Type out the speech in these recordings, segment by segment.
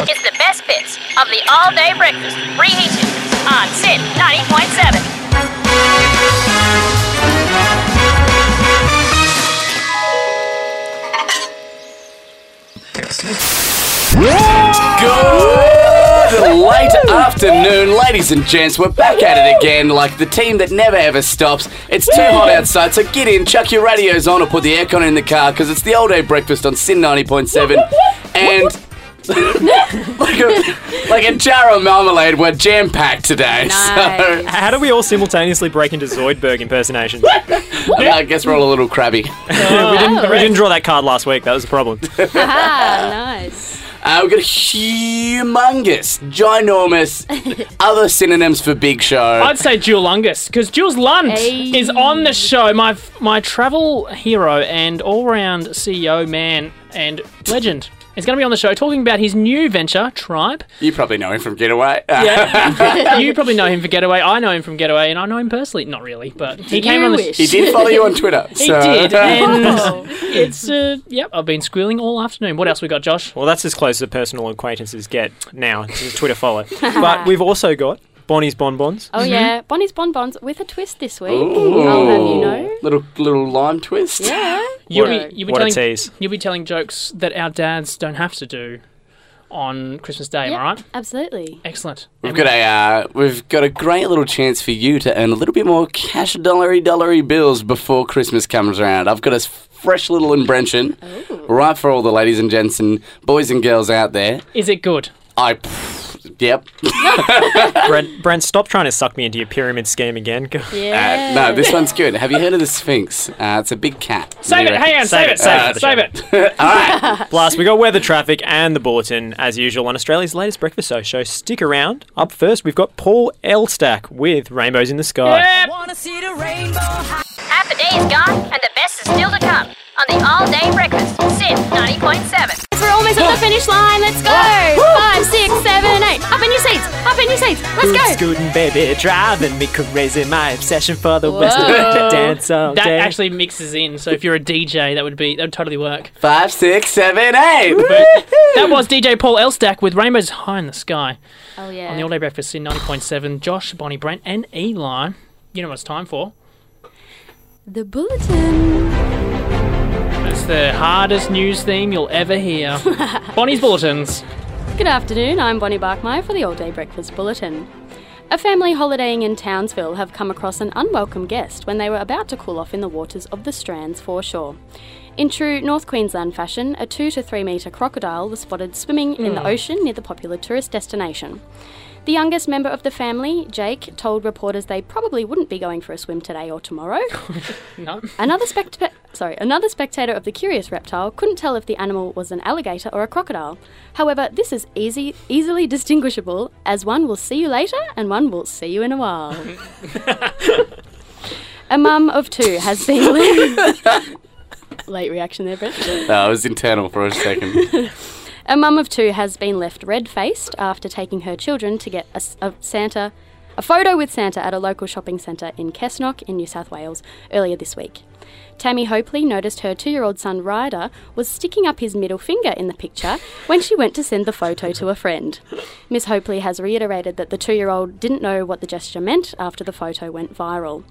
It's the best bits of the all day breakfast, reheated on SYN 90.7. Good late afternoon, ladies and gents. We're back at it again, like the team that never ever stops. It's too hot outside, so get in, chuck your radios on, or put the aircon in the car because it's the all day breakfast on SYN 90.7. And like, a, like a jar of marmalade, we're jam packed today. Nice. How do we all simultaneously break into Zoidberg impersonations? So I guess we're all a little crabby. we, didn't, we didn't draw that card last week. That was the problem. Ah, nice. Uh, we've got a humongous, ginormous, other synonyms for big show. I'd say Julungus because Jules Lund Hey. is on the show. My my travel hero and all round CEO man and legend is going to be on the show talking about his new venture, Tribe. You probably know him from Getaway. Yeah, you probably know him from Getaway. I know him from Getaway, and I know him personally. Not really, but he came on the. wish. he did follow you on Twitter. He so- did, and it's uh, yep. I've been squealing all afternoon. What else we got, Josh? Well, that's as close as personal acquaintances get now. Twitter follow. but we've also got Bonnie's Bonbons. Oh yeah, Bonnie's bonbons with a twist this week. Ooh. I'll have you know. Little little lime twist. Yeah. You'll What- be you'll be What a telling tease. you'll be telling jokes that our dads don't have to do on Christmas Day. Am Yep, I right? Absolutely. Excellent. We've got a uh, we've got a great little chance for you to earn a little bit more cash dollary dollary bills before Christmas comes around. I've got a s- fresh little invention, right for all the ladies and gents and boys and girls out there. Is it good? I, yep. Brent, Brent, stop trying to suck me into your pyramid scheme again. Yeah. Uh, no, this one's good. Have you heard of the Sphinx? Uh, it's a big cat. Save it. Hang on. Save, it. Save it. Save it. All right. Plus, we got weather, traffic, and the bulletin as usual on Australia's latest breakfast show. So stick around. Up first, we've got Paul Elstak with Rainbows in the Sky. Yep. Half the day is gone, and the best is still to come on the all day breakfast, SYN 90.7. We're almost at the finish line. Let's go. Five, six, seven, eight. Up in your seats. Up in your seats. Let's go. Scooting, baby, driving me crazy. My obsession for the Whoa. West. Dance all That day. actually mixes in. So if you're a DJ, that would be that would totally work. Five, six, seven, eight. That was DJ Paul Elstak with Rainbows High in the Sky Oh yeah. on the All Day Breakfast in 90.7. Josh, Bonnie, Brent, and Eli. You know what it's time for. The bulletin. It's the hardest news theme you'll ever hear. Bonnie's Bulletins. Good afternoon. I'm Bonnie Barkmeyer for the All Day Breakfast Bulletin. A family holidaying in Townsville have come across an unwelcome guest when they were about to cool off in the waters of the Strands foreshore. In true North Queensland fashion, a two to three metre crocodile was spotted swimming in the hmm. ocean near the popular tourist destination. The youngest member of the family, Jake, told reporters they probably wouldn't be going for a swim today or tomorrow. No. Another spect- sorry, another spectator of the curious reptile couldn't tell if the animal was an alligator or a crocodile. However, this is easy, easily distinguishable, as one will see you later and one will see you in a while. a mum of two has been late reaction there, Brent. No, uh, it was internal for a second. A mum of two has been left red-faced after taking her children to get a, a Santa, a photo with Santa at a local shopping centre in Cessnock in New South Wales earlier this week. Tammy Hopley noticed her two-year-old son Ryder was sticking up his middle finger in the picture when she went to send the photo to a friend. Miss Hopley has reiterated that the two-year-old didn't know what the gesture meant after the photo went viral.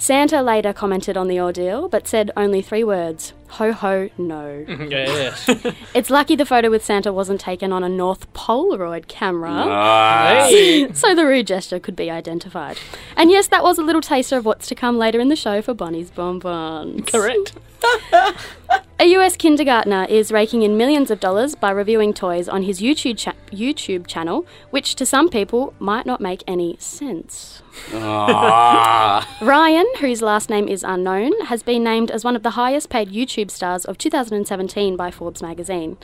Santa later commented on the ordeal, but said only three words: "Ho ho, no." Yes. It's lucky the photo with Santa wasn't taken on a North Polaroid camera. Hey. so the rude gesture could be identified. And yes, that was a little taster of what's to come later in the show for Bonnie's Bonbons. Correct. A US kindergartner is raking in millions of dollars by reviewing toys on his YouTube, cha- YouTube channel, which to some people might not make any sense. Ah. Ryan, whose last name is unknown, has been named as one of the highest paid YouTube stars of 2017 by Forbes magazine.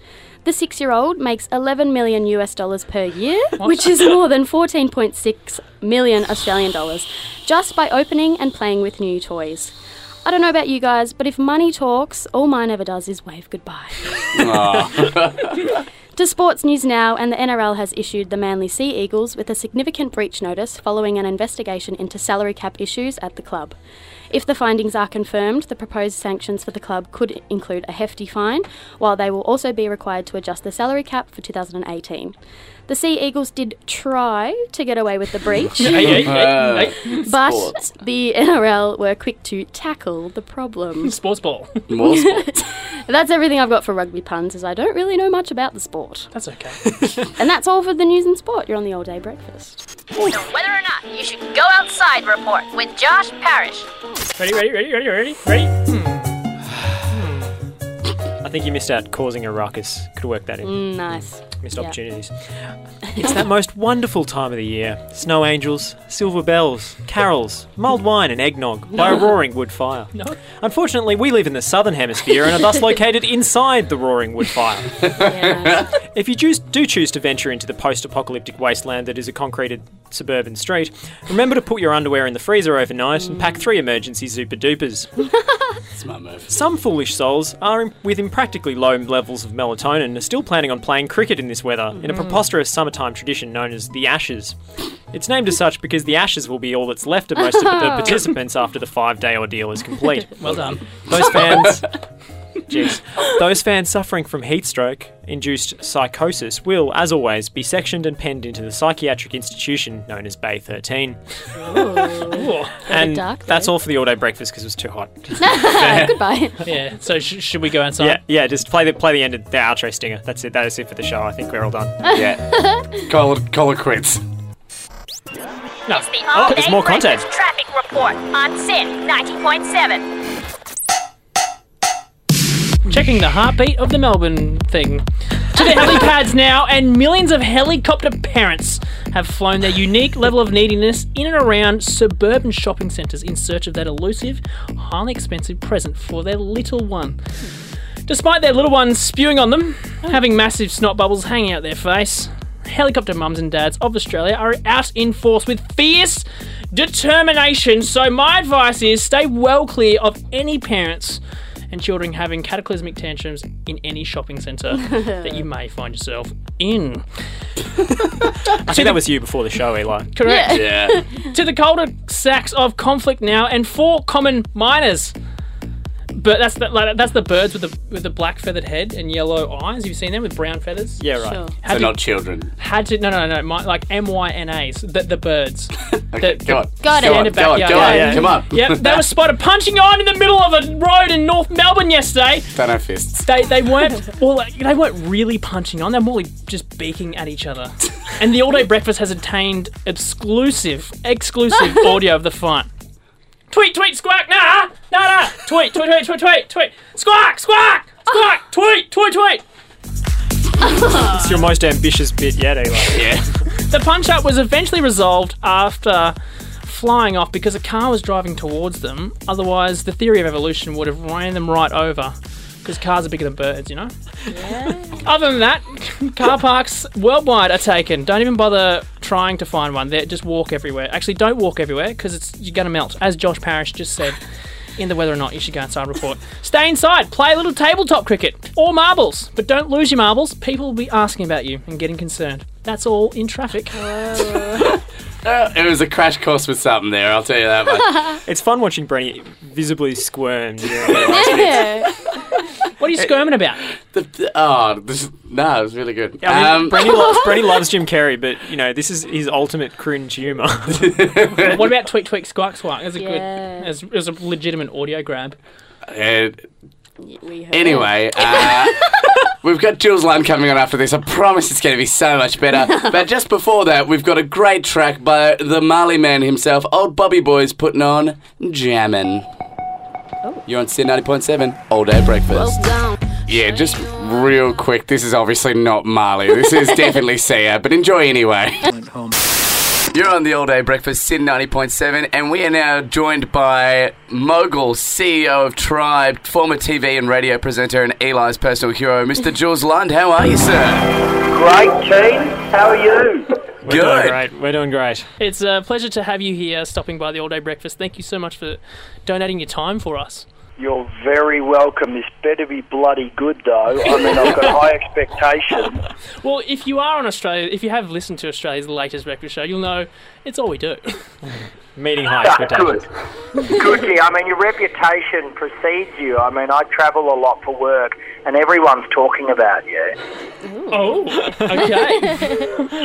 The six year old makes 11 million US dollars per year, which is more than 14.6 million Australian dollars, just by opening and playing with new toys. I don't know about you guys, but if money talks, all mine ever does is wave goodbye. Ah. To sports news now, and the NRL has issued the Manly Sea Eagles with a significant breach notice following an investigation into salary cap issues at the club. If the findings are confirmed, the proposed sanctions for the club could include a hefty fine, while they will also be required to adjust the salary cap for 2018. The Sea Eagles did try to get away with the breach, Hey, hey, Uh, hey, hey. but Sports. the NRL were quick to tackle the problem. Sports ball. More sports. That's everything I've got for rugby puns, as I don't really know much about the sport. That's okay. And that's all for the news and sport. You're on the all day breakfast. So whether or not you should go outside report with Josh Parrish. Ready, ready, ready, ready, ready, ready? I think you missed out causing a ruckus. Could work that in. Mm, nice. Missed Yeah. opportunities. it's that most wonderful time of the year. Snow angels, silver bells, carols, mulled wine and eggnog by a roaring wood fire. No. Unfortunately, we live in the southern hemisphere and are thus located inside the roaring wood fire. Yeah. If you do choose to venture into the post-apocalyptic wasteland that is a concreted suburban street, remember to put your underwear in the freezer overnight and pack three emergency super dupers. Smart move. Some foolish souls are in, with impractically low levels of melatonin are still planning on playing cricket in this weather in a mm-hmm. preposterous summertime tradition known as the Ashes. It's named as such because the Ashes will be all that's left of most of the participants after the five-day ordeal is complete. Well done. Those fans, jeez, those fans suffering from heat stroke induced psychosis will, as always, be sectioned and penned into the psychiatric institution known as Bay 13. And dark, that's all for the all-day breakfast because it was too hot. Goodbye. Yeah. So sh- should we go outside? Yeah, yeah. Just play the play the end of the outro stinger. That's it. That is it for the show. I think we're all done. Yeah. call it, call it quits. No. It's the Oh, there's more content. traffic report on SYN 90.7. Checking the heartbeat of the Melbourne thing. To the helipads now, and millions of helicopter parents have flown their unique level of neediness in and around suburban shopping centres in search of that elusive, highly expensive present for their little one. Despite their little ones spewing on them, having massive snot bubbles hanging out their face, helicopter mums and dads of Australia are out in force with fierce determination. So, my advice is stay well clear of any parents and children having cataclysmic tantrums in any shopping centre that you may find yourself in. I think that was you before the show, Eli. Correct. Yeah. To the cul-de-sacs of conflict now, and four common miners. But that's the like, that's the birds with the with the black feathered head and yellow eyes. Have you seen them with brown feathers? Yeah, right. Sure. Had so to, not children. had to no no no my, like M Y N A's the, the birds. Okay, The- go on. Got go it. on, In the go on, backyard. go on, Yeah, yeah. come on. Yep, they were spotted punching on in the middle of a road in North Melbourne yesterday. Don't have fists. They they weren't well like, they weren't really punching on. They're more like just beaking at each other. And the all day breakfast has obtained exclusive exclusive audio of the fight. Tweet tweet squawk nah nah nah tweet tweet tweet tweet tweet tweet squawk squawk squawk tweet tweet tweet. It's your most ambitious bit yet, Eli. Yeah. The punch up was eventually resolved after flying off because a car was driving towards them. Otherwise, the theory of evolution would have ran them right over. Because cars are bigger than birds, you know? Other than that, car parks worldwide are taken. Don't even bother trying to find one. They just walk everywhere. Actually, don't walk everywhere because it's you're going to melt. As Josh Parrish just said, in the whether or not you should go outside report. Stay inside. Play a little tabletop cricket or marbles, but don't lose your marbles. People will be asking about you and getting concerned. That's all in traffic. Uh, it was a crash course with something there, I'll tell you that much. It's fun watching Brenny visibly squirm. you know. Yeah. What are you squirming about? The- the- oh, this, no, it was really good. I mean, um, Brenny, loves, Brenny loves Jim Carrey, but you know this is his ultimate cringe humour. What about tweet tweet squawk squawk? That's a Yeah. good. It was a legitimate audio grab. uh, Anyway, uh, we've got Jules Lund coming on after this. I promise it's going to be so much better. but just before that, we've got a great track by the Marley man himself, Old Bobby Boys, putting on Jammin'. You're on SYN 90.7, all day breakfast. Well. Yeah, just real quick. This is obviously not Marley. This is definitely Sia, but enjoy anyway. You're on the all day breakfast, SYN 90.7, and we are now joined by Mogul, CEO of Tribe, former TV and radio presenter, and Eli's personal hero, Mr. Jules Lund. How are you, sir? Great team. How are you? We're Good. doing great. We're doing great. It's a pleasure to have you here, stopping by the all day breakfast. Thank you so much for donating your time for us. You're very welcome. This better be bloody good, though. I mean, I've got high expectations. Well, if you are on Australia, if you have listened to Australia's latest breakfast show, you'll know it's all we do. Meeting high ah, expectations. Good. Good, yeah. I mean, your reputation precedes you. I mean, I travel a lot for work, and everyone's talking about you. Oh, okay.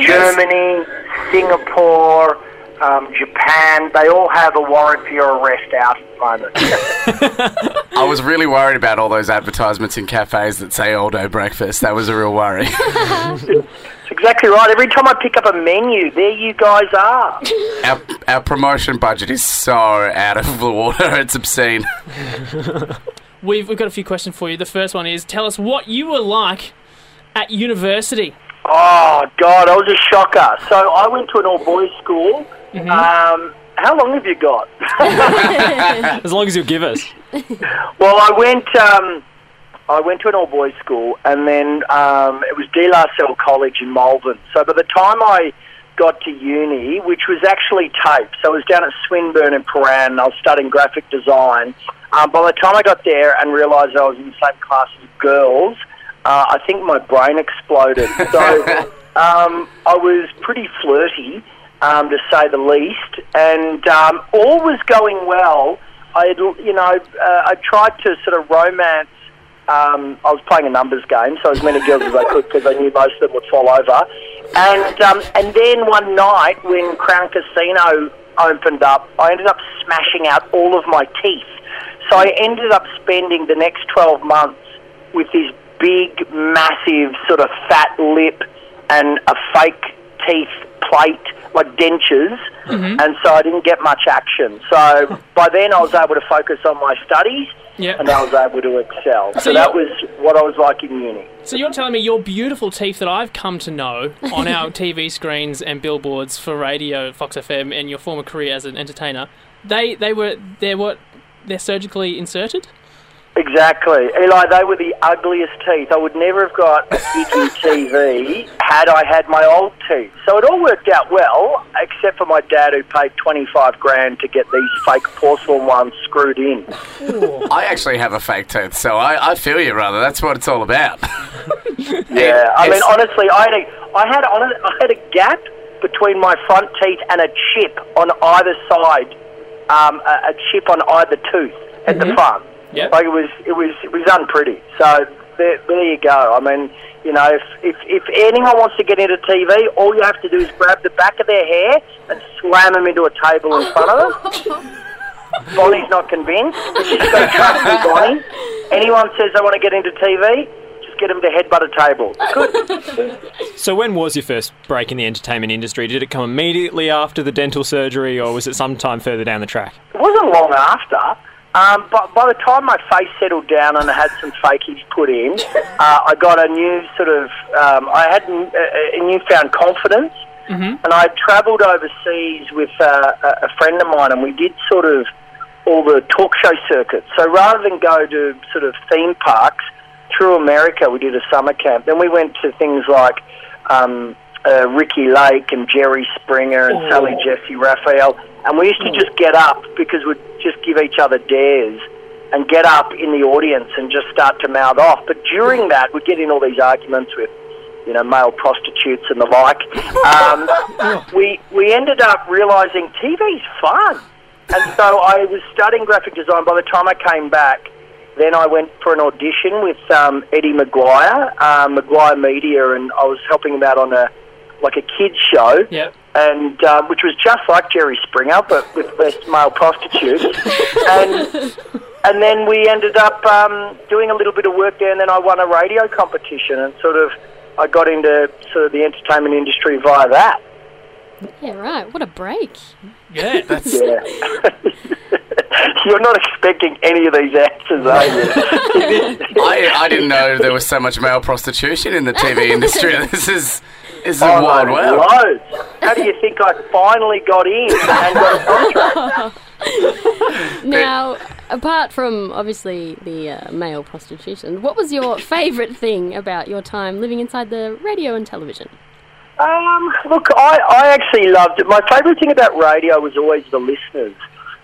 Germany, Singapore, um, Japan, they all have a warrant for your arrest out at the moment. I was really worried about all those advertisements in cafes that say all day breakfast. That was a real worry. That's exactly right. Every time I pick up a menu, there you guys are. our, our promotion budget is so out of the water, it's obscene. we've, we've got a few questions for you. The first one is tell us what you were like at university. Oh, God, I was a shocker. So I went to an all-boys school. Um, how long have you got? As long as you give us. Well, I went. Um, I went to an all boys school, and then um, it was De La Salle College in Malvern. So by the time I got to uni, which was actually TAFE, so I was down at Swinburne in Prahran, and I was studying graphic design. Um, by the time I got there and realised I was in the same class as girls, uh, I think my brain exploded. So um, I was pretty flirty, um, to say the least, and um, all was going well. I, you know, uh, I tried to sort of romance. Um, I was playing a numbers game, so as many girls as I could because I knew most of them would fall over. And um, and then one night when Crown Casino opened up, I ended up smashing out all of my teeth. So I ended up spending the next 12 months with this big, massive, sort of fat lip and a fake teeth plate, like dentures, mm-hmm. and so I didn't get much action. So by then I was able to focus on my studies, Yep. and I was able to excel. So, So that was what I was like in uni. So you're telling me your beautiful teeth that I've come to know on our TV screens and billboards for radio, Fox FM, and your former career as an entertainer, they they were they're what they're surgically inserted. Exactly. Eli, they were the ugliest teeth. I would never have got a Kiki TV had I had my old teeth. So it all worked out well, except for my dad who paid 25 grand to get these fake porcelain ones screwed in. I actually have a fake tooth, so I, I feel you, brother. That's what it's all about. Yeah, I mean, honestly, I had a, I had, hon- I had a gap between my front teeth and a chip on either side, um, a, a chip on either tooth at the front. Yep. Like it was, it was, it was unpretty. So there, there you go. I mean, you know, if, if if anyone wants to get into TV, all you have to do is grab the back of their hair and slam them into a table in front of them. Bonnie's not convinced. She's got to trust me, Bonnie. Anyone says they want to get into TV, just get them to headbutt a table. Good. So when was your first break in the entertainment industry? Did it come immediately after the dental surgery, or was it sometime further down the track? It wasn't long after. Um, but by the time my face settled down and I had some fakies put in, uh, I got a new sort of, um, I had a, a newfound confidence. And I travelled overseas with uh, a, a friend of mine and we did sort of all the talk show circuits. So rather than go to sort of theme parks, through America we did a summer camp. Then we went to things like um, uh, Ricki Lake and Jerry Springer and Sally Jessy Raphael. And we used to just get up because we'd just give each other dares and get up in the audience and just start to mouth off. But during that, we'd get in all these arguments with, you know, male prostitutes and the like. Um, we, we ended up realising TV's fun. And so I was studying graphic design. By the time I came back, then I went for an audition with um, Eddie McGuire, um, McGuire Media, and I was helping him out on a like a kids show Yep. and um, which was just like Jerry Springer, but with less male prostitutes. and and then we ended up um, doing a little bit of work there, and then I won a radio competition, and sort of I got into sort of the entertainment industry via that. Yeah, right. What a break. Yeah. That's Yeah. You're not expecting any of these answers, are you? I, I didn't know there was so much male prostitution in the TV industry. This is this is a Oh, wild no, world. loads. How do you think I finally got in and got a contract? Now, apart from obviously the uh, male prostitution, what was your favourite thing about your time living inside the radio and television? Um, look, I, I actually loved it. My favourite thing about radio was always the listeners,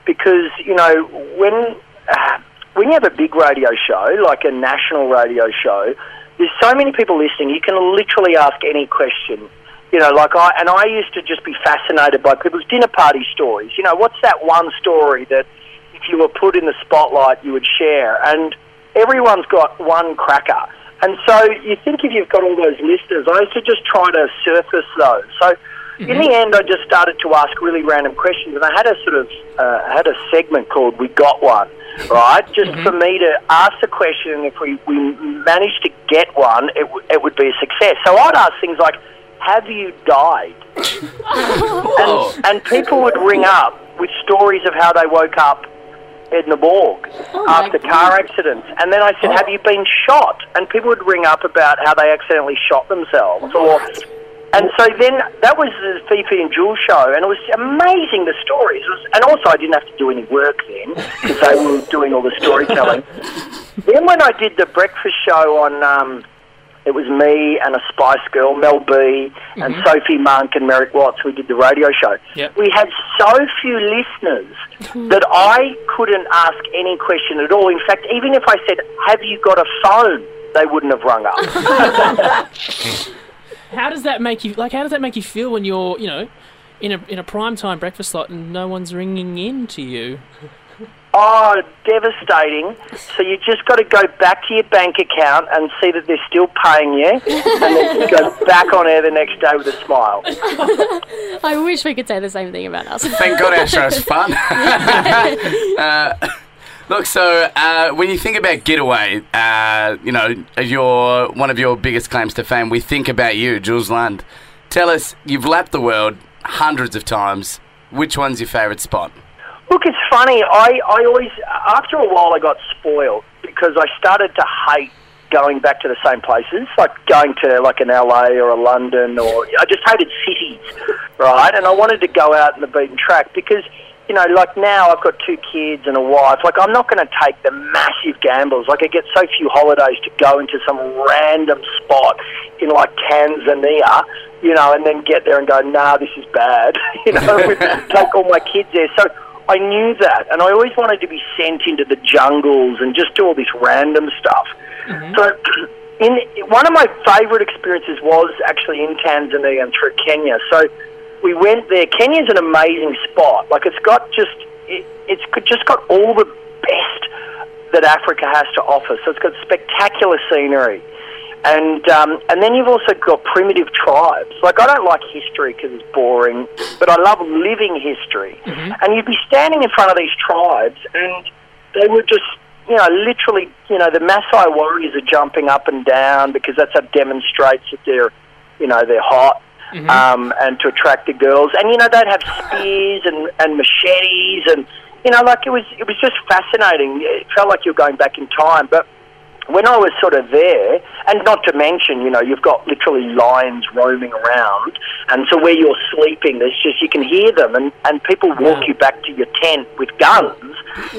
because you know when uh, when you have a big radio show like a national radio show, there's so many people listening. You can literally ask any question. You know, like I and I used to just be fascinated by people's dinner party stories. You know, what's that one story that if you were put in the spotlight you would share? And everyone's got one cracker. And so you think if you've got all those listeners, I used to just try to surface those. So in the end, I just started to ask really random questions, and I had a sort of uh, had a segment called "We Got One," right? Just for me to ask the question, and if we, we managed to get one, it, w- it would be a success. So I'd ask things like, "Have you died?" And, and people would ring up with stories of how they woke up in the morgue my after car accidents. And then I said, Have you been shot? And people would ring up about how they accidentally shot themselves. Or, and so then that was the Fifi and Jules show, and it was amazing the stories. Was, and also, I didn't have to do any work then because they were doing all the storytelling. then when I did the breakfast show on. Um, it was me and a Spice Girl, Mel B, and Sophie Monk and Merrick Watts. We did the radio show. Yep. We had so few listeners that I couldn't ask any question at all. In fact, even if I said, "Have you got a phone?" they wouldn't have rung up. How does that make you like? How does that make you feel when you're, you know, in a in a prime time breakfast slot and no one's ringing in to you? oh, devastating! So you just got to go back to your bank account and see that they're still paying you, and then you go back on air the next day with a smile. I wish we could say the same thing about us. Thank God our show's fun. uh, look, so uh, when you think about Getaway, uh, you know, your one of your biggest claims to fame, we think about you, Jules Lund. Tell us, you've lapped the world hundreds of times. Which one's your favourite spot? Look, it's funny. I, I always, after a while, I got spoiled because I started to hate going back to the same places, like going to like an LA or a London, or I just hated cities, right? And I wanted to go out in the beaten track because, you know, like now I've got two kids and a wife. Like I'm not going to take the massive gambles. Like I get so few holidays to go into some random spot in like Tanzania, you know, and then get there and go, nah, this is bad, you know, take all my kids there. So I knew that, and I always wanted to be sent into the jungles and just do all this random stuff. Mm-hmm. So, in one of my favourite experiences was actually in Tanzania and through Kenya. So, we went there. Kenya's an amazing spot. Like it's got just it, it's just got all the best that Africa has to offer. So it's got spectacular scenery. And um, and then you've also got primitive tribes. Like I don't like history because it's boring, but I love living history. And you'd be standing in front of these tribes, and they were just you know literally you know the Maasai warriors are jumping up and down because that's what demonstrates that they're you know they're hot. Um, and to attract the girls, and you know they'd have spears and, and machetes, and you know like it was it was just fascinating. It felt like you were going back in time, but when I was sort of there, and not to mention, you know, you've got literally lions roaming around, and so where you're sleeping, there's just you can hear them, and and people walk you back to your tent with guns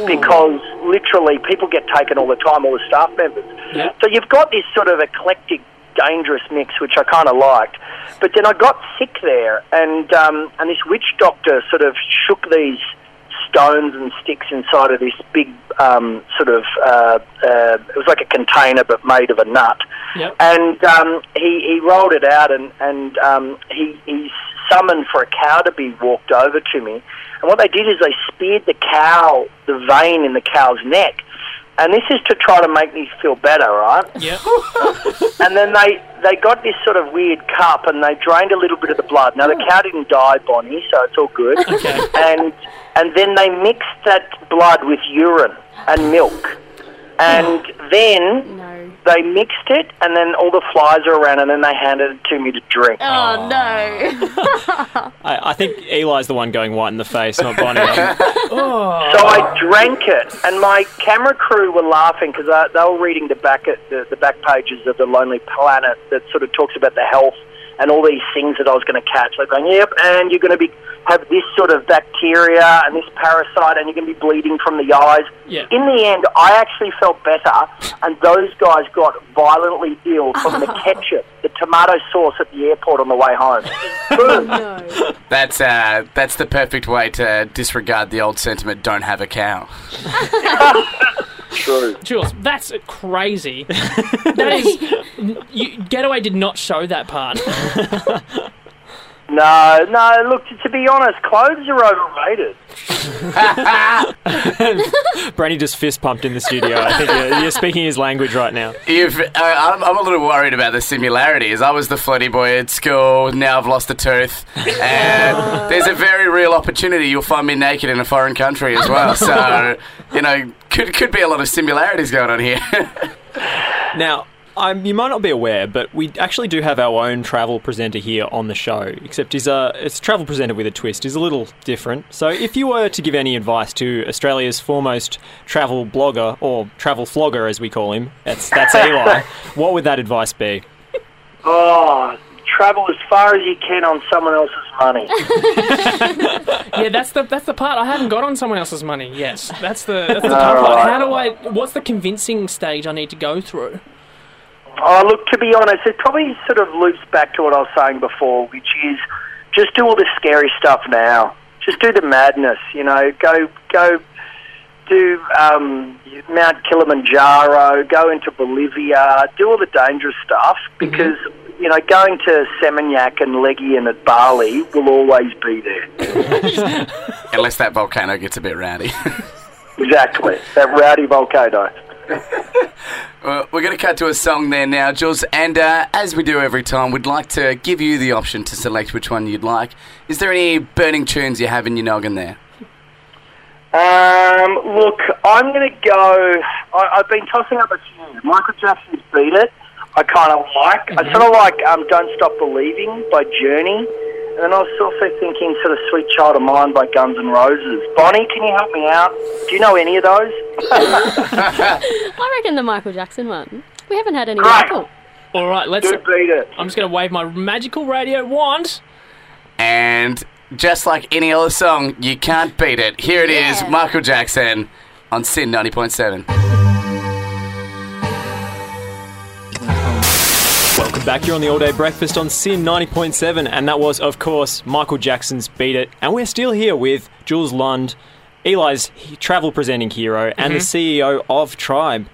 because literally people get taken all the time, all the staff members. Yeah. So you've got this sort of eclectic, dangerous mix, which I kind of liked. But then I got sick there, and um, and this witch doctor sort of shook these stones and sticks inside of this big um, sort of uh, uh, it was like a container but made of a nut. Yep. And um, he he rolled it out and and um, he he summoned for a cow to be walked over to me. And what they did is they speared the cow, the vein in the cow's neck. And this is to try to make me feel better, right? Yep. And then they they got this sort of weird cup and they drained a little bit of the blood. Now the oh. cow didn't die, Bonnie, so it's all good. Okay. And and then they mixed that blood with urine and milk. And oh. then No. They mixed it and then all the flies are around and then they handed it to me to drink. Oh no. I, I think Eli's the one going white in the face, not Bonnie. Oh. So I drank it, and my camera crew were laughing because they were reading the back the, the back pages of the Lonely Planet that sort of talks about the health and all these things that I was going to catch. They're going, "Yep, and you're going to be have this sort of bacteria and this parasite, and you're going to be bleeding from the eyes." Yeah. In the end, I actually felt better, and those guys got violently ill from the ketchup, the tomato sauce at the airport on the way home. No. That's uh, that's the perfect way to disregard the old sentiment. Don't have a cow. True. Jules, that's crazy. that is, you, Getaway did not show that part. No, no. Look, to be honest, clothes are overrated. Brenny just fist pumped in the studio. I think you're, you're speaking his language right now. You've, uh, I'm, I'm a little worried about the similarities. I was the floaty boy at school. Now I've lost a tooth, and there's a very real opportunity you'll find me naked in a foreign country as well. So, you know, could could be a lot of similarities going on here. Now, um, you might not be aware, but we actually do have our own travel presenter here on the show. Except he's a it's a travel presenter with a twist. He's a little different. So, if you were to give any advice to Australia's foremost travel blogger or travel flogger, as we call him, that's that's Eli. what would that advice be? Oh, travel as far as you can on someone else's money. Yeah, that's the that's the part I haven't got on someone else's money. Yes, that's the that's the tough part. How do I? What's the convincing stage I need to go through? Oh, look, to be honest, it probably sort of loops back to what I was saying before, which is just do all the scary stuff now. Just do the madness, you know. Go, go, do um, Mount Kilimanjaro. Go into Bolivia. Do all the dangerous stuff because you know going to Seminyak and Legian at Bali will always be there. Unless that volcano gets a bit rowdy. Exactly, that rowdy volcano. Well, we're going to cut to a song there now, Jules. And uh, as we do every time, we'd like to give you the option to select which one you'd like. Is there any burning tunes you have in your noggin there? Um, look, I'm going to go. I, I've been tossing up a tune. Michael Jackson's "Beat It." I kind of like. I sort of like um, "Don't Stop Believing" by Journey, and I was also thinking sort of "Sweet Child of Mine" by Guns N' Roses. Bonnie, can you help me out? Do you know any of those? I reckon the Michael Jackson one. We haven't had any Right. Michael. All right, let's. Do "Beat It." I'm just going to wave my magical radio wand. And just like any other song, you can't beat it. Here it is, Yeah. Michael Jackson on SYN 90.7. Welcome back. You're on the All Day Breakfast on SYN 90.7, and that was, of course, Michael Jackson's Beat It. And we're still here with Jules Lund, Eli's travel presenting hero, and the mm-hmm. CEO of Tribe.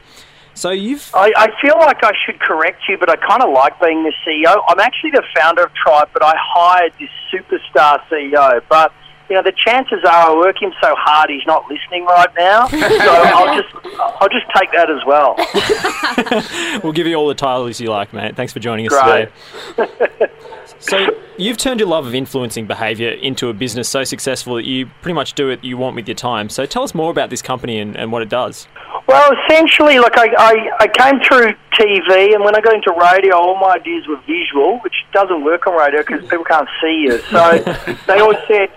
So you've. I, I feel like I should correct you, but I kind of like being the CEO. I'm actually the founder of Tribe, but I hired this superstar CEO. But you know, the chances are I work him so hard he's not listening right now. so I'll just I'll just take that as well. We'll give you all the titles you like, mate. Thanks for joining us Great. today. So you've turned your love of influencing behaviour into a business so successful that you pretty much do what you want with your time. So tell us more about this company and, and what it does. Well, essentially, look, I, I, I came through TV, and when I got into radio, all my ideas were visual, which doesn't work on radio because people can't see you. So they always said,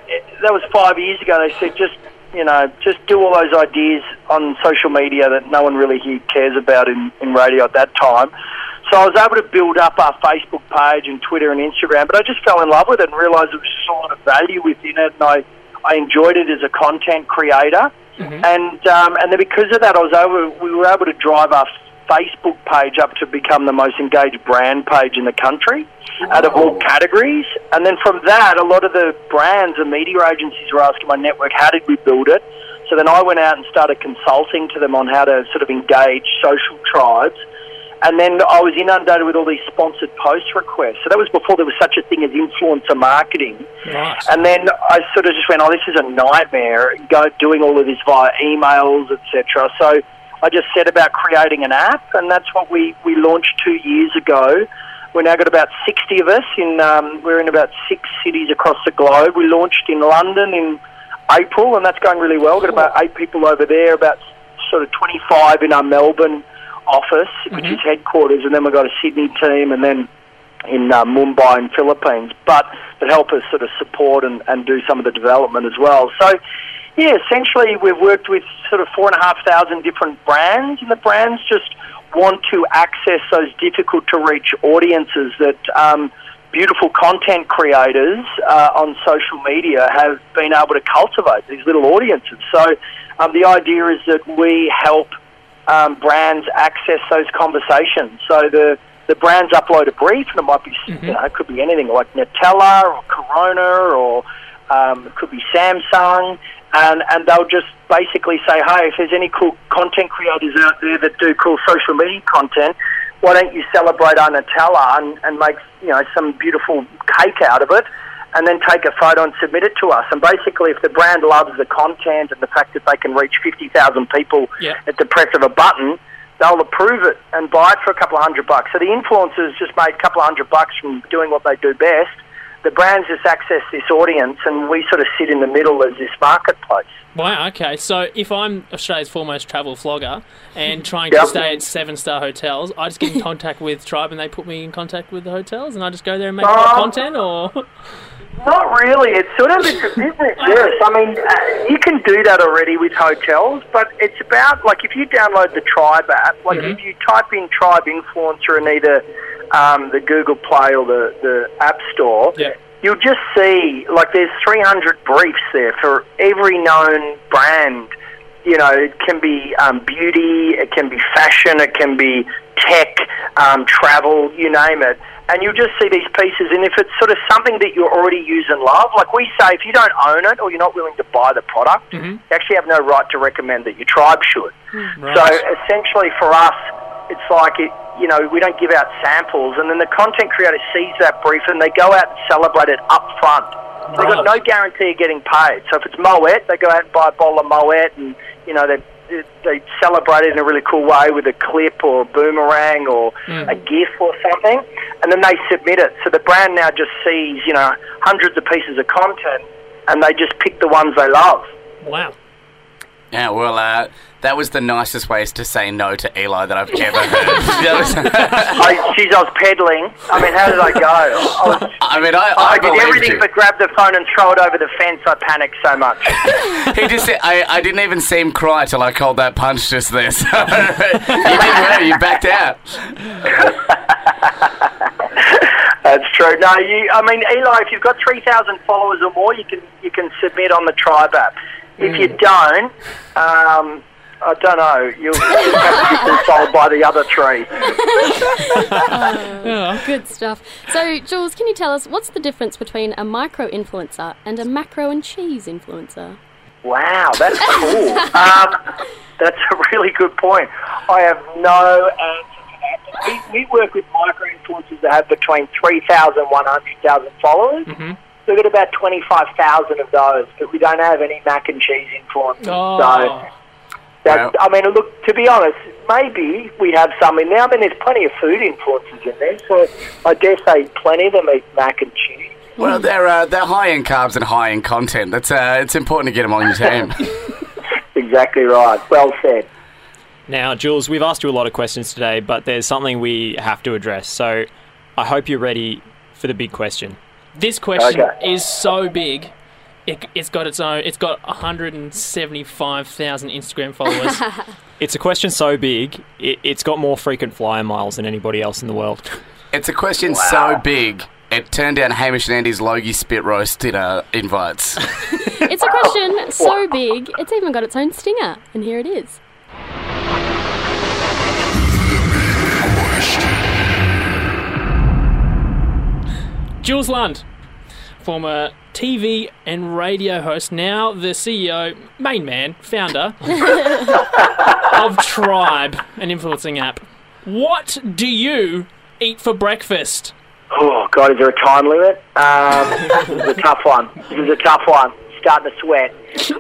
that was five years ago, they said, just, you know, just do all those ideas on social media that no one really cares about in, in radio at that time. So I was able to build up our Facebook page and Twitter and Instagram, but I just fell in love with it and realised there was just a lot of value within it, and I, I enjoyed it as a content creator. And um, and then because of that, I was able we were able to drive our Facebook page up to become the most engaged brand page in the country out of all categories. And then from that, a lot of the brands and media agencies were asking my network, how did we build it? So then I went out and started consulting to them on how to sort of engage social tribes. And then I was inundated with all these sponsored post requests. So that was before there was such a thing as influencer marketing. Right. And then I sort of just went, oh, this is a nightmare, go doing all of this via emails, etc. So I just set about creating an app, and that's what we, we launched two years ago. We've now got about 60 of us. In um, We're in about six cities across the globe. We launched in London in April, and that's going really well. We've got about eight people over there, about sort of 25 in our Melbourne office, which is headquarters, and then we've got a Sydney team, and then in uh, Mumbai and Philippines, but that help us sort of support and, and do some of the development as well. So, yeah, essentially we've worked with sort of four and a half thousand different brands, and the brands just want to access those difficult to reach audiences that um, beautiful content creators uh, on social media have been able to cultivate these little audiences. So, um, the idea is that we help um, brands access those conversations. So the the brands upload a brief, and it might be you know it could be anything like Nutella or Corona or um, it could be Samsung, and and they'll just basically say, hey, if there's any cool content creators out there that do cool social media content. Why don't you celebrate our Nutella and, and make you know some beautiful cake out of it, and then take a photo and submit it to us. And basically, if the brand loves the content and the fact that they can reach 50,000 people Yeah. at the press of a button, they'll approve it and buy it for a couple of hundred bucks. So the influencers just made a couple of hundred bucks from doing what they do best. The brands just access this audience, and we sort of sit in the middle as this marketplace. Wow, okay. So if I'm Australia's foremost travel vlogger and trying Yep. to stay at seven star hotels, I just get in contact with Tribe and they put me in contact with the hotels and I just go there and make Um, content or. Not really. It's sort of it's a business. Yes, I mean uh, you can do that already with hotels, but it's about like if you download the Tribe app, like if you type in Tribe influencer in either um, the Google Play or the the App Store, Yeah. you'll just see like there's 300 briefs there for every known brand. You know, it can be um, beauty, it can be fashion, it can be tech, um, travel, you name it. And you'll just see these pieces, and if it's sort of something that you already use and love, like we say, if you don't own it or you're not willing to buy the product, mm-hmm. you actually have no right to recommend that your tribe should. Mm-hmm. So essentially, for us, it's like it. You know, we don't give out samples, and then the content creator sees that brief and they go out and celebrate it up front. They've got no guarantee of getting paid. So if it's Moet, they go out and buy a bottle of Moet, and you know they they celebrate it in a really cool way with a clip or a boomerang or hmm. a GIF or something, and then they submit it. So the brand now just sees you know hundreds of pieces of content, and they just pick the ones they love. Wow. Yeah, well, uh, that was the nicest ways to say no to Eli that I've ever heard. I, geez, I was peddling. I mean, how did I go? I, was, I mean, I, I, I did everything you. but grab the phone and throw it over the fence. I panicked so much. He just said, I, I didn't even see him cry till I called that punch just there. So you did well, you backed out. That's true. No, you. I mean, Eli, if you've got three thousand followers or more, you can you can submit on the Tribe app. If you don't, um, I don't know. You'll, you'll have to be consoled by the other three. Good stuff. So, Jules, can you tell us what's the difference between a micro influencer and a macro and cheese influencer? Wow, that's cool. um, that's a really good point. I have no answer for that. We, we work with micro influencers that have between 3,000 and 100,000 followers. We've got about 25,000 of those, but we don't have any mac and cheese influencers. Oh. So that, Wow. I mean, look, to be honest, maybe we have some in there. I mean, there's plenty of food influencers in there, so I dare say plenty of them eat mac and cheese. Well, they're uh, they're high in carbs and high in content. That's uh, it's important to get them on your team. Exactly right. Well said. Now, Jules, we've asked you a lot of questions today, but there's something we have to address. So I hope you're ready for the big question. This question Okay. is so big. It, it's got its own. It's got 175,000 Instagram followers. It's a question so big, it, it's got more frequent flyer miles than anybody else in the world. It's a question so big. It turned down Hamish and Andy's Logie spit roast dinner invites. It's a question so big, it's even got its own stinger. And here it is. Jules Lund, former TV and radio host, now the CEO, main man, founder of Tribe, an influencing app. What do you eat for breakfast? Oh God, is there a time limit? Um, this is a tough one. This is a tough one. Starting to sweat.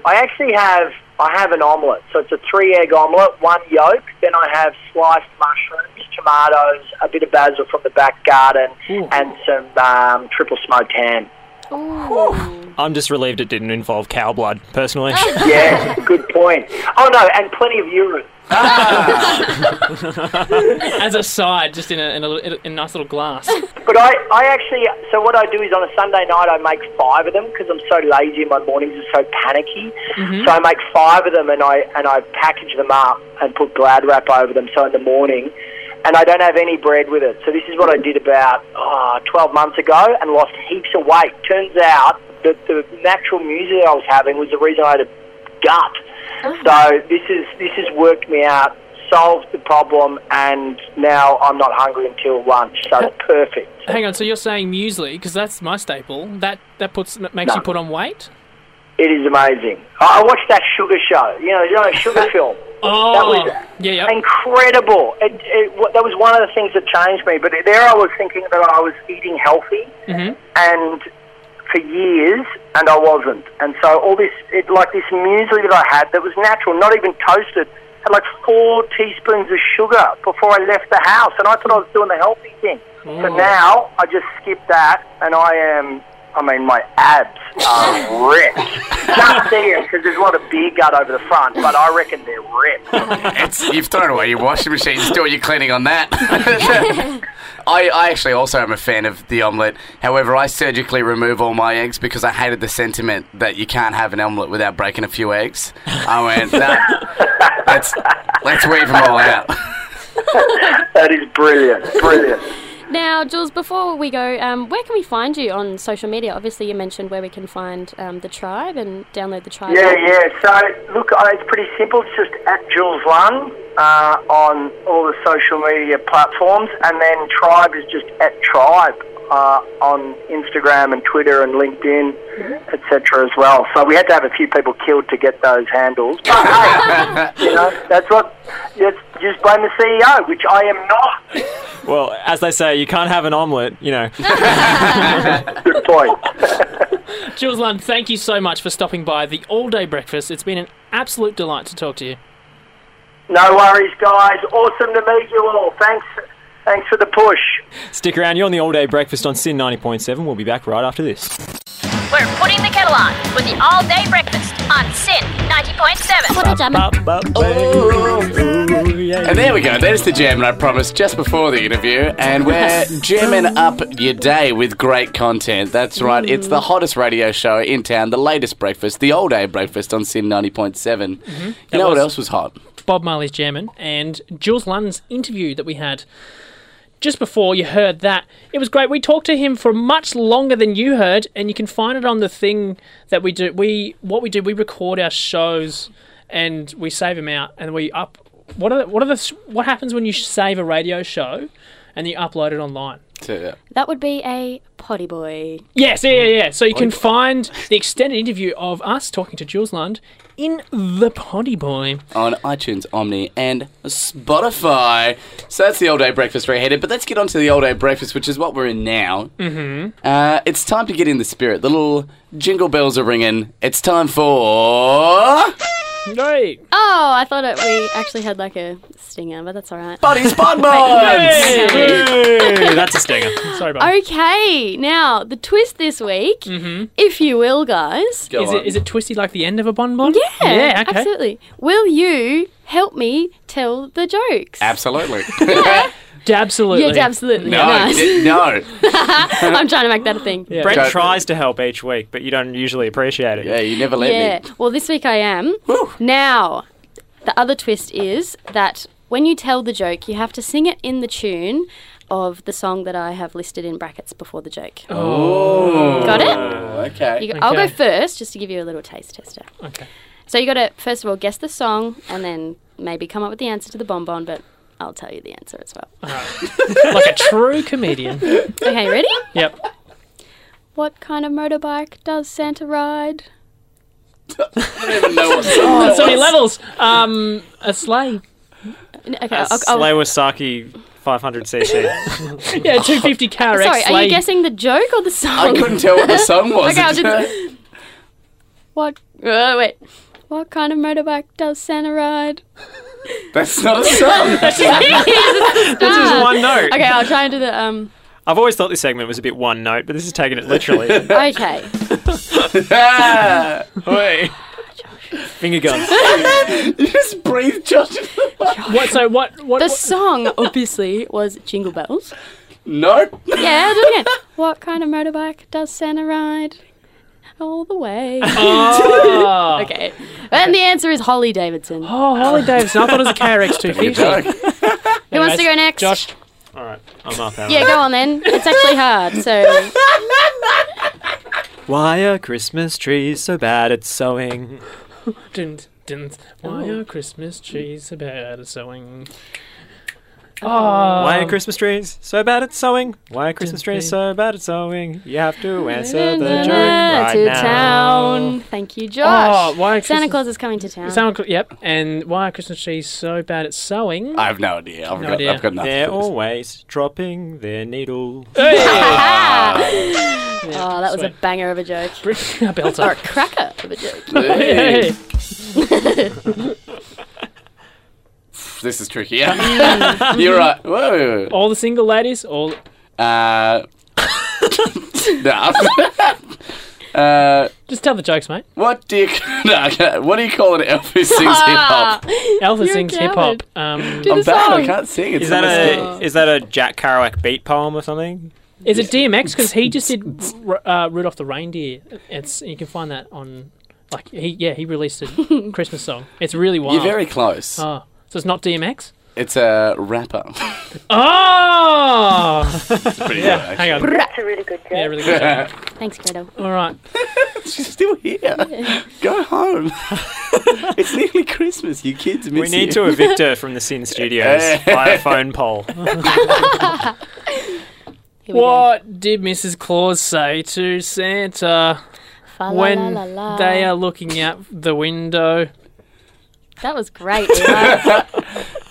I actually have I have an omelette. So it's a three egg omelette, one yolk. Then I have sliced mushrooms, tomatoes, a bit of basil from the back garden, and some um, triple smoked ham. I'm just relieved it didn't involve cow blood, personally. Yeah, good point. Oh no, and plenty of urine. Ah. As a side, just in a, in a, in a nice little glass. But I, I actually, so what I do is on a Sunday night I make five of them because I'm so lazy and my mornings are so panicky. Mm-hmm. So I make five of them and I and I package them up and put Glad wrap over them. So in the morning, and I don't have any bread with it. So this is what I did about oh, 12 months ago and lost heaps of weight. Turns out that the natural music I was having was the reason I had a gut. Oh. So this is this has worked me out, solved the problem, and now I'm not hungry until lunch. So it's perfect. Hang on, so you're saying muesli, because that's my staple. That that puts makes No. you put on weight? It is amazing. I I watched that sugar show. You know, you know, a sugar film. Oh, That was yeah, yeah. incredible. It, it, that was one of the things that changed me. But there I was thinking that I was eating healthy, Mhm. and for years, and I wasn't. And so all this, it, like this muesli that I had that was natural, not even toasted, had like four teaspoons of sugar before I left the house, and I thought I was doing the healthy thing. So now I just skip that, and I am. I mean, my abs are ripped. Not there because there's a lot of beer gut over the front, but I reckon they're ripped. It's, you've thrown away your washing machine. Still, you're cleaning on that. I, I actually also am a fan of the omelette. However, I surgically remove all my eggs because I hated the sentiment that you can't have an omelette without breaking a few eggs. I went, that, let's, let's weave them all out. That is brilliant, brilliant. Now, Jules, before we go, um, where can we find you on social media? Obviously, you mentioned where we can find um, the tribe and download the tribe. Yeah, yeah. So, look, uh, it's pretty simple. It's just at Jules Lund uh, on all the social media platforms, and then Tribe is just at Tribe uh, on Instagram and Twitter and LinkedIn, etc. as well. So we had to have a few people killed to get those handles. But hey, you know, that's what. Just, just blame the CEO, which I am not. Well, as they say, you can't have an omelette, you know. Good point. Jules Lund, thank you so much for stopping by the all day breakfast. It's been an absolute delight to talk to you. no worries, guys. Awesome to meet you all. Thanks. Thanks for the push. Stick around, you're on the all day breakfast on SYN 90.7. We'll be back right after this. We're putting the kettle on with the all day breakfast on SYN 90.7. And there we go. There's the jam I promised just before the interview. And we're jamming up your day with great content. That's right. It's the hottest radio show in town, the latest breakfast, the all day breakfast on SYN 90.7. Mm-hmm. You That know what else was hot? Bob Marley's jamming and Jules Lund's interview that we had just before you heard that. It was great. We talked to him for much longer than you heard, and you can find it on the thing that we do. We what we do. We record our shows and we save them out, and we up. What are the, what are the what happens when you save a radio show and you upload it online? To- That would be a potty boy. Yes, yeah, yeah, yeah. So you can find the extended interview of us talking to Jules Lund in the Potty Boy. on iTunes, Omni, and Spotify. So that's the all day breakfast reheaded. But let's get on to the all day breakfast, which is what we're in now. Mm-hmm. Uh, it's time to get in the spirit. The little jingle bells are ringing. It's time for Great. Oh, I thought it, we actually had like a stinger, but that's all right. Buddy's Bun Buns. Hey, that's a stinger. Sorry, Bob. Okay, now the twist this week, mm-hmm. if you will, guys. Go Is on. it is it twisty like the end of a bonbon? Yeah, Yeah. Okay. absolutely. Will you help me tell the jokes? Absolutely. Absolutely. Yeah, absolutely. no, nice. d- no. I'm trying to make that a thing. Yeah. Brent Joke. tries to help each week, but you don't usually appreciate it. Yeah, you never let me. Yeah. me. Well, this week I am. Now, the other twist is that when you tell the joke, you have to sing it in the tune of the song that I have listed in brackets before the joke. Oh. Got it? Okay. You go, I'll go first just to give you a little taste tester. Okay. So you got to first of all guess the song and then maybe come up with the answer to the bonbon, but I'll tell you the answer as well. Like a true comedian. Okay, ready? Yep. What kind of motorbike does Santa ride? I don't even know what song Oh, that so many was. levels. Um, a sleigh. N- Okay, A I'll, I'll, Slawasaki 500cc. Yeah, 250 car sorry, sleigh. are you guessing the joke or the song? I song? couldn't tell what the song was. Okay, I'll just. What? Uh, wait. What kind of motorbike does Santa ride? That's not a song. This is one note. Okay, I'll try and do the um. I've always thought this segment was a bit one note, but this is taking it literally. Okay. Ah, Oi. Finger guns. you just breathe, Josh. What? So what? What? The what- song obviously was Jingle Bells. nope. Yeah, do it again. What kind of motorbike does Santa ride? All the way. Oh. Okay. And the answer is Holly Davidson. Oh, Holly Davidson. I thought it was a KRX Good 250. joke. Who wants to go next? Josh. All right, I'm up. Yeah, go on then. It's actually hard. So Why are Christmas trees so bad at sewing? Dun, dun. Why Oh. are Christmas trees so bad at sewing? Oh. Why are Christmas trees so bad at sewing? Why are Christmas trees so bad at sewing? You have to answer the joke right to now. town. Thank you, Josh. Oh, why are Santa Christmas- Claus is coming to town. Santa cl- yep. And why are Christmas trees so bad at sewing? I have no idea. I've, No got, idea. I've got nothing. They're for this. always dropping their needle. oh, that was a banger of a joke. a Or a belter. cracker of a joke. Hey. This is tricky. Yeah, You're right. Whoa. All the single ladies, all Uh, no. uh, just tell the jokes, mate. what do you no, what do you call an elf who sings hip hop? Alpha You're a sings hip hop. coward. Um, Do I'm the bad. I song. can't sing. It's Is that a a is that a Jack Kerouac beat poem or something? is it DMX? Because he just did R- uh, Rudolph the Reindeer. It's you can find that on like he yeah he released a Christmas song. It's really wild. You're very close. oh, so it's not DMX. It's a rapper. Oh, Pretty yeah. good, Hang on. That's a really good joke. Yeah, really good. job. Thanks, Gretel. All right. She's still here. Go home. it's nearly Christmas. You kids miss We need you. to evict her from the SYN Studios by a phone poll. Here we go. What did Mrs. Claus say to Santa when they are looking out the window? That was great.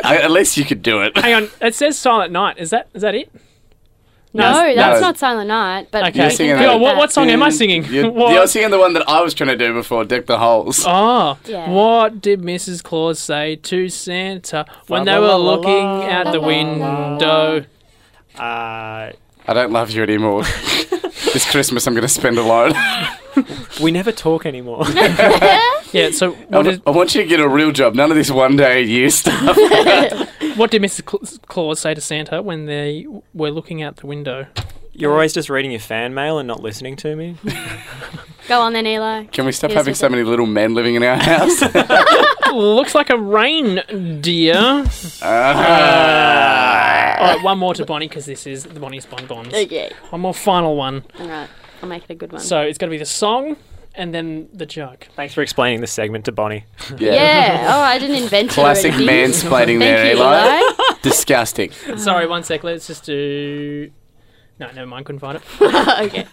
I, at least you could do it. Hang on, it says Silent Night. Is that is that it? no, it's- that's no. not Silent Night. But Okay. we can singing go that. What, what song am I singing? You're, What? you're singing the one that I was trying to do before, Deck the Holes. Oh, Yeah. what did Mrs. Claus say to Santa when they were looking out the window? Uh, I don't love you anymore. this Christmas I'm going to spend alone. we never talk anymore. Yeah, so I, what, is, I want you to get a real job. None of this one day a year stuff. what did Mrs. Claus say to Santa when they were looking out the window? You're always just reading your fan mail and not listening to me. Go on then, Eli. Can we stop Here's having so it. many little men living in our house? Looks like a reindeer. Ah. All right, one more to Bonnie because this is the Bonnie's Bonbons. Okay. One more final one. All right. I'll make it a good one. So it's going to be the song and then the joke. Thanks for explaining this segment to Bonnie. yeah. yeah. Oh, I didn't invent it. Classic anything. mansplaining Thank there, you, Eli. Eli. Disgusting. Sorry, one sec. Let's just do. No, never mind. Couldn't find it. okay.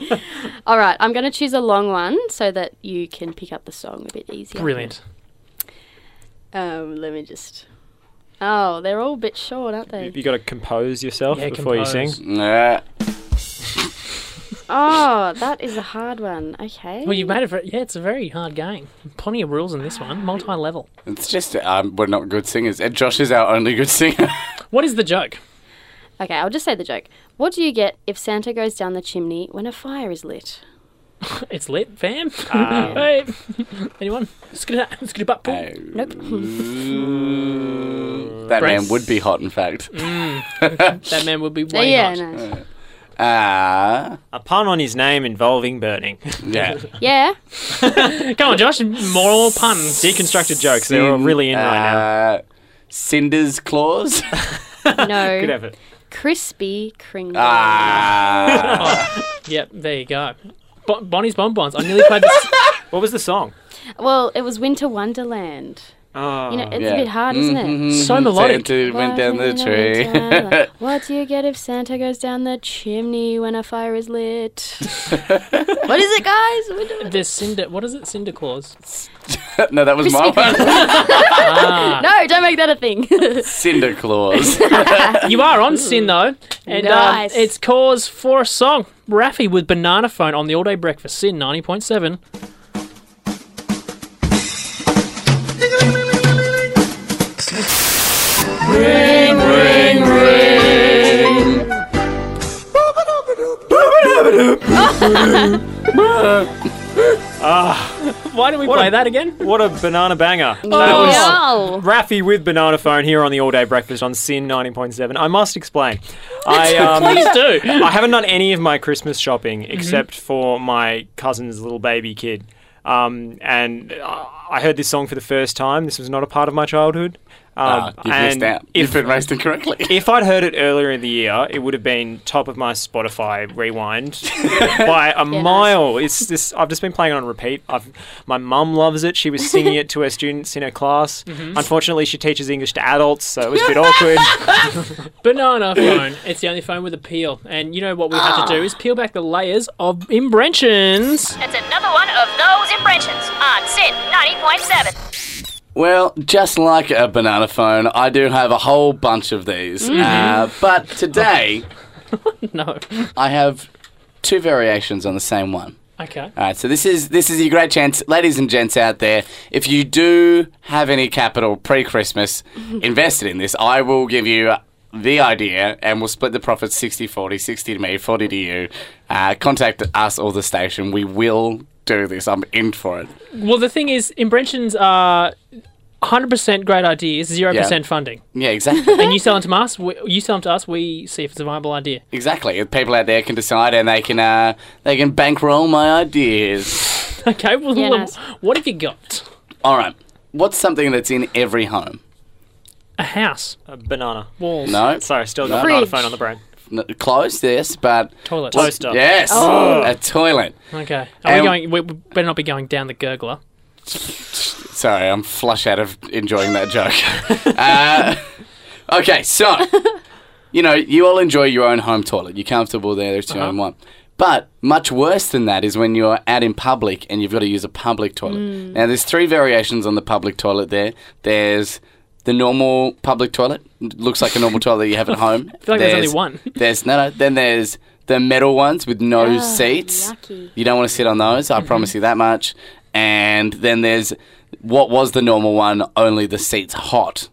All right. I'm going to choose a long one so that you can pick up the song a bit easier. Brilliant. Um, let me just. Oh, they're all a bit short, aren't they? You got to compose yourself Yeah, before you compose. sing. Nah. Oh, that is a hard one. Okay. Well, you've made it. For, yeah, it's a very hard game. Plenty of rules in this one. Multi-level. It's just, um, we're not good singers. And Josh is our only good singer. What is the joke? Okay, I'll just say the joke. What do you get if Santa goes down the chimney when a fire is lit? It's lit, fam. Um, hey, anyone? Skid it, skid it, butt pull. Nope. that man would be hot, in fact. That man would be way yeah, hot. no. Ah. A pun on his name involving burning. yeah. Yeah. Come on, Josh. Moral puns. Deconstructed jokes. They're all really in right now. Uh, Cinder's claws. Good No. effort. Crispy Kringle. ah. Yep, there you go. Bo- Bonnie's Bonbons. I nearly played this. What was the song? Well, it was Winter Wonderland. Oh, You know, it's Yeah. a bit hard, isn't it? Mhm. So melodic. Santa went down the Winter tree. Wonderland. what do you get if Santa goes down the chimney when a fire is lit? what is it, guys? Winter- There's Cinder. What is it? Cinder Claus. no, that was my Crispy one. Ah, no, don't make that a thing. Cinder claws. you are on SYN though, and Nice. um, it's cause for a song. Raffi with Banana Phone on the All Day Breakfast. SYN ninety point seven. Why do we What play a- that again? what a banana banger. oh, That was no. Raffi with Banana Phone here on the All Day Breakfast on SYN 90.7. I must explain. I, um, Please do. I haven't done any of my Christmas shopping except for my cousin's little baby kid. Um, and I heard this song for the first time. This was not a part of my childhood. Um, Ah, you've and missed out. You've If, been raised incorrectly. if I'd heard it earlier in the year, it would have been top of my Spotify rewind by a nice. mile. It's this. I've just been playing it on repeat. I've, my mum loves it. She was singing it to her students in her class. Mm-hmm. Unfortunately, she teaches English to adults, so it was a bit awkward. Banana phone. It's the only phone with a peel. And you know what we had to do is peel back the layers of impressions. It's another one of those impressions on SYN 90.7. Well, just like a banana phone, I do have a whole bunch of these. Uh, but today, No. I have two variations on the same one. Okay. All right, so this is this is your great chance, ladies and gents out there. If you do have any capital pre-Christmas invested in this, I will give you the idea, and we'll split the profits 60-40, 60 to me, 40 to you. Uh, contact us or the station. We will do this. I'm in for it. Well, the thing is, inventions are 100% great ideas, 0% Yeah. funding. Yeah, exactly. And you sell them to us, we, you sell them to us, we see if it's a viable idea. exactly. People out there can decide, and they can uh, they can bankroll my ideas. Okay, well, Yeah, nice. what have you got? All right. What's something that's in every home? A house, A banana. walls, No. Sorry, still got Fridge. not a phone on the brain. N- close, yes, but toilet. Toaster. yes, a toilet. Okay. Are And- we going? We we better not be going down the gurgler. Sorry, I'm flush out of enjoying that joke. uh, okay, so you know you all enjoy your own home toilet. You're comfortable there. It's your own one. But much worse than that is when you're out in public and you've got to use a public toilet. Now, there's three variations on the public toilet. There, there's the normal public toilet. Looks like a normal toilet you have at home. I feel like there's only one. There's no, no. Then there's the metal ones with no Oh, seats. yucky. You don't want to sit on those. Mm-hmm. I promise you that much. And then there's what was the normal one, only the seats hot.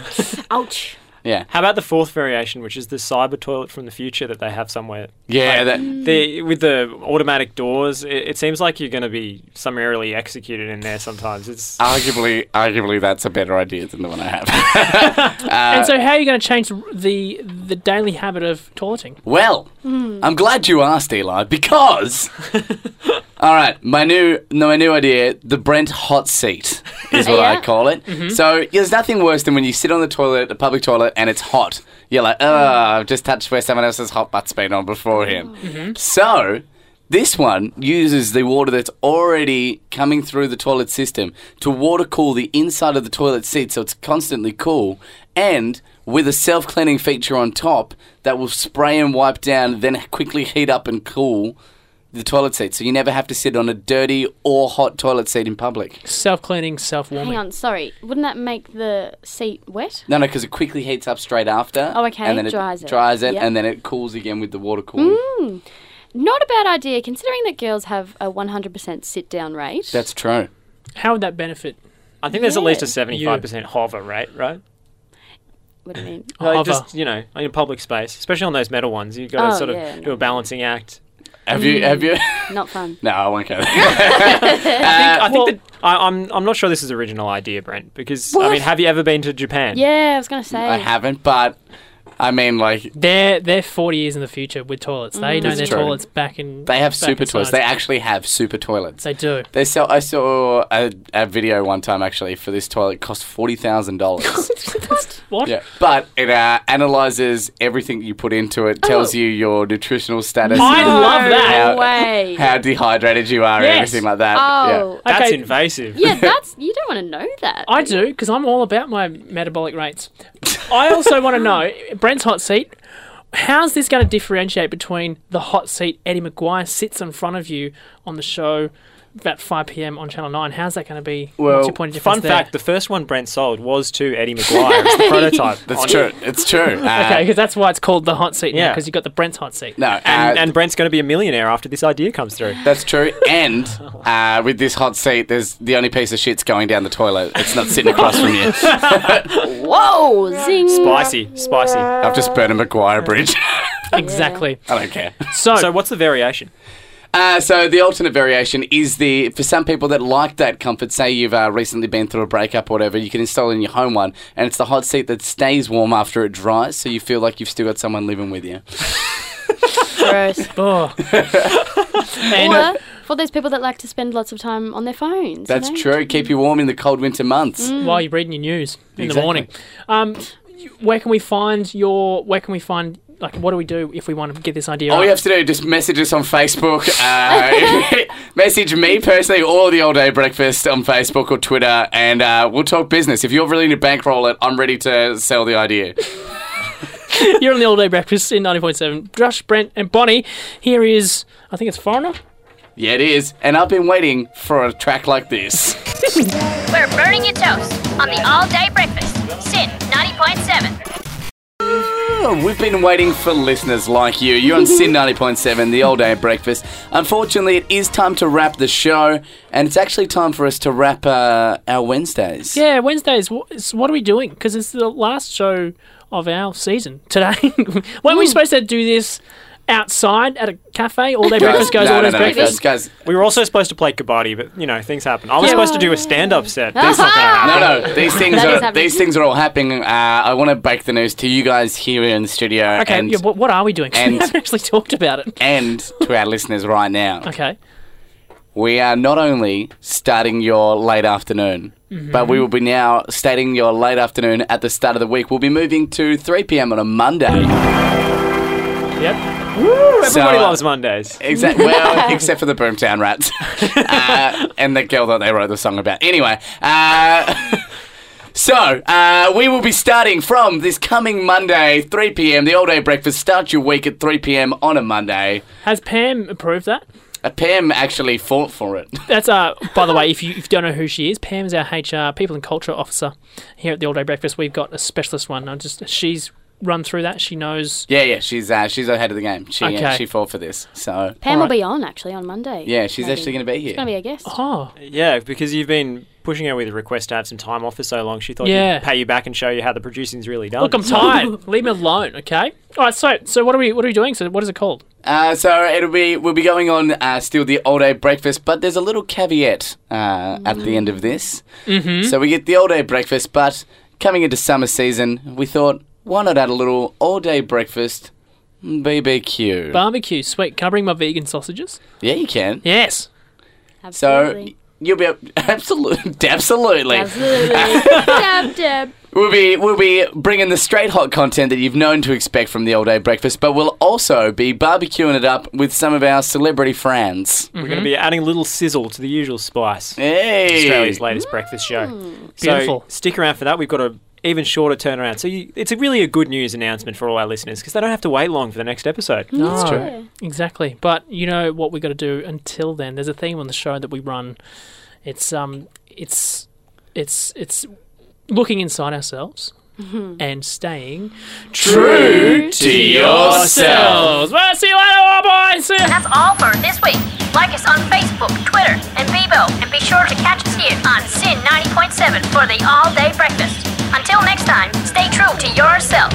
Ouch. Yeah. How about the fourth variation, which is the cyber toilet from the future that they have somewhere? Yeah, Like, that, the with the automatic doors, it, it seems like you're going to be summarily executed in there. Sometimes it's arguably, arguably, that's a better idea than the one I have. Uh, and so, how are you going to change the the daily habit of toileting? well, hmm. I'm glad you asked, Eli, because. all right, my new, no, my new idea, the Brent hot seat is what I call it. Mm-hmm. So there's nothing worse than when you sit on the toilet, the public toilet, and it's hot. You're like, oh, I've just touched where someone else's hot butt's been on beforehand. Oh. Mm-hmm. So. This one uses the water that's already coming through the toilet system to water cool the inside of the toilet seat so it's constantly cool and with a self cleaning feature on top that will spray and wipe down, then quickly heat up and cool the toilet seat. So you never have to sit on a dirty or hot toilet seat in public. Self cleaning, self warming. Hang on, sorry. Wouldn't that make the seat wet? No, no, because it quickly heats up straight after. Oh, okay, And then it dries it. dries it, Yep. and then it cools again with the water cooling. Mm. Not a bad idea, considering that girls have a 100% sit down rate. That's true. How would that benefit? I think there's at least a seventy-five percent hover rate, right? what do you mean? Like Hover. just you know, in public space, especially on those metal ones, you've got to Oh, sort of yeah, do a balancing act. Have you? Have you? Mm, not fun. no, I won't go there. I think uh, well- that I, I'm I'm not sure this is original idea, Brent. Because I mean, have you ever been to Japan? Yeah, I was going to say. I haven't, but I mean, like They're they're 40 years in the future with toilets. They know That's their true. toilets back in. they have back super in toilets. science. They actually have super toilets. They do. They sell. I saw a, a video one time actually for this toilet. It cost forty thousand dollars. What? yeah, but it uh, analyzes everything you put into it, tells Oh. you your nutritional status, I no love that. How- way. how dehydrated you are, Yes. and everything like that. oh. That's Okay. invasive. Yeah, that's. You don't want to know that. I do because I'm all about my metabolic rates. I also want to know Brent's hot seat. How's this going to differentiate between the hot seat Eddie McGuire sits in front of you on the show about 5 p.m. on Channel 9? How's that going to be? Well, What's your point of Fun difference there? fact: the first one Brent sold was to Eddie McGuire. It's the prototype. That's on- true. It's true. Uh, Okay, because that's why it's called the hot seat Yeah. because you've got the Brent's hot seat. No, And, uh, and Brent's going to be a millionaire after this idea comes through. That's true. And uh, with this hot seat, there's the only piece of shit's going down the toilet. It's not sitting across from you. Whoa, zing. Spicy, spicy. I've just burned a McGuire Bridge. Exactly. I don't care. So, So what's the variation? Uh, so the alternate variation is the for some people that like that comfort. Say you've uh, recently been through a breakup or whatever, you can install in your home one, and it's the hot seat that stays warm after it dries, so you feel like you've still got someone living with you. Gross. oh. and or for those people that like to spend lots of time on their phones. you That's know? true. Keep you warm in the cold winter months. while you're reading your news in the morning, um, where can we find your? Where can we find? Like, what do we do if we want to get this idea? All up? you have to do is just message us on Facebook. Uh, message me personally or the All Day Breakfast on Facebook or Twitter, and uh, we'll talk business. If you're willing to bankroll it, I'm ready to sell the idea. You're on the all day breakfast in 90.7. Josh, Brent, and Bonnie. Here is, I think it's Foreigner. Yeah, it is. And I've been waiting for a track like this. We're burning your toast on the all day breakfast. SYN 90.7. Well, we've been waiting for listeners like you. You're on SYN 90.7, the all day breakfast. Unfortunately, it is time to wrap the show, and it's actually time for us to wrap uh, our Wednesdays. Yeah, Wednesdays. wh- What are we doing? Because it's the last show of our season today. Weren't we supposed to do this outside at a cafe? All day breakfast goes no, all no, day no, breakfast. guys, guys, We were also supposed to play kabaddi, but you know things happen. I was Yeah. supposed to do a stand-up set. That's not gonna happen. No, no, these things That is are happening. these things are all happening. Uh, I want to break the news to you guys here in the studio, Okay, and yeah, what, what are we doing? 'Cause we and- haven't actually talked about it. and to our listeners right now. Okay. We are not only starting your late afternoon, Mm-hmm. but we will be now starting your late afternoon at the start of the week. We'll be moving to 3 p.m. on a Monday. Yep. Everybody So, uh, loves Mondays. Exactly. Well, except for the Boomtown Rats uh, and the girl that they wrote the song about. Anyway, uh, so uh, we will be starting from this coming Monday, 3 p.m. The all day breakfast. Start your week at 3 p.m. on a Monday. Has Pam approved that? Uh, Pam actually fought for it. That's uh. By the way, if you, if you don't know who she is, Pam is our HR People and Culture Officer here at the All Day Breakfast. We've got a specialist one. I just she's run through that. She knows. Yeah, yeah, she's uh, she's ahead of the game. She uh, she fought for this. So Pam will Alright. be on actually on Monday. yeah, she's maybe. actually going to be here. She's going to be a guest. Oh, Yeah, because you've been pushing her with a request to have some time off for so long. She thought Yeah. she'd pay you back and show you how the producing's really done. look, I'm tired. Leave me alone, okay? All right. So, so what are we what are we doing? So, what is it called? Uh, so it'll be we'll be going on uh, still the all day breakfast, but there's a little caveat uh, at the end of this. Mm-hmm. So we get the all day breakfast, but coming into summer season, we thought why not add a little all day breakfast BBQ? Barbecue. Sweet. Can I bring my vegan sausages? yeah, you can. Yes. So Absolutely. you'll be able, absolutely absolutely. Absolutely. dab, dab. We'll be we'll be bringing the straight hot content that you've known to expect from the all day breakfast, but we'll also be barbecuing it up with some of our celebrity friends. Mm-hmm. We're going to be adding a little sizzle to the usual spice. Hey, Australia's latest breakfast show. Mm. Beautiful. So stick around for that. We've got a even shorter turnaround. So you, it's a really a good news announcement for all our listeners because they don't have to wait long for the next episode. No, true. exactly. But you know what we've got to do until then. There's a theme on the show that we run. It's um, it's it's it's looking inside ourselves and staying true to yourselves. Well, see you later, all boys. See ya. That's all for this week. Like us on Facebook, Twitter, and Bebo, and be sure to catch us here on SYN 90.7 for the all day breakfast. Until next time, stay true to yourself.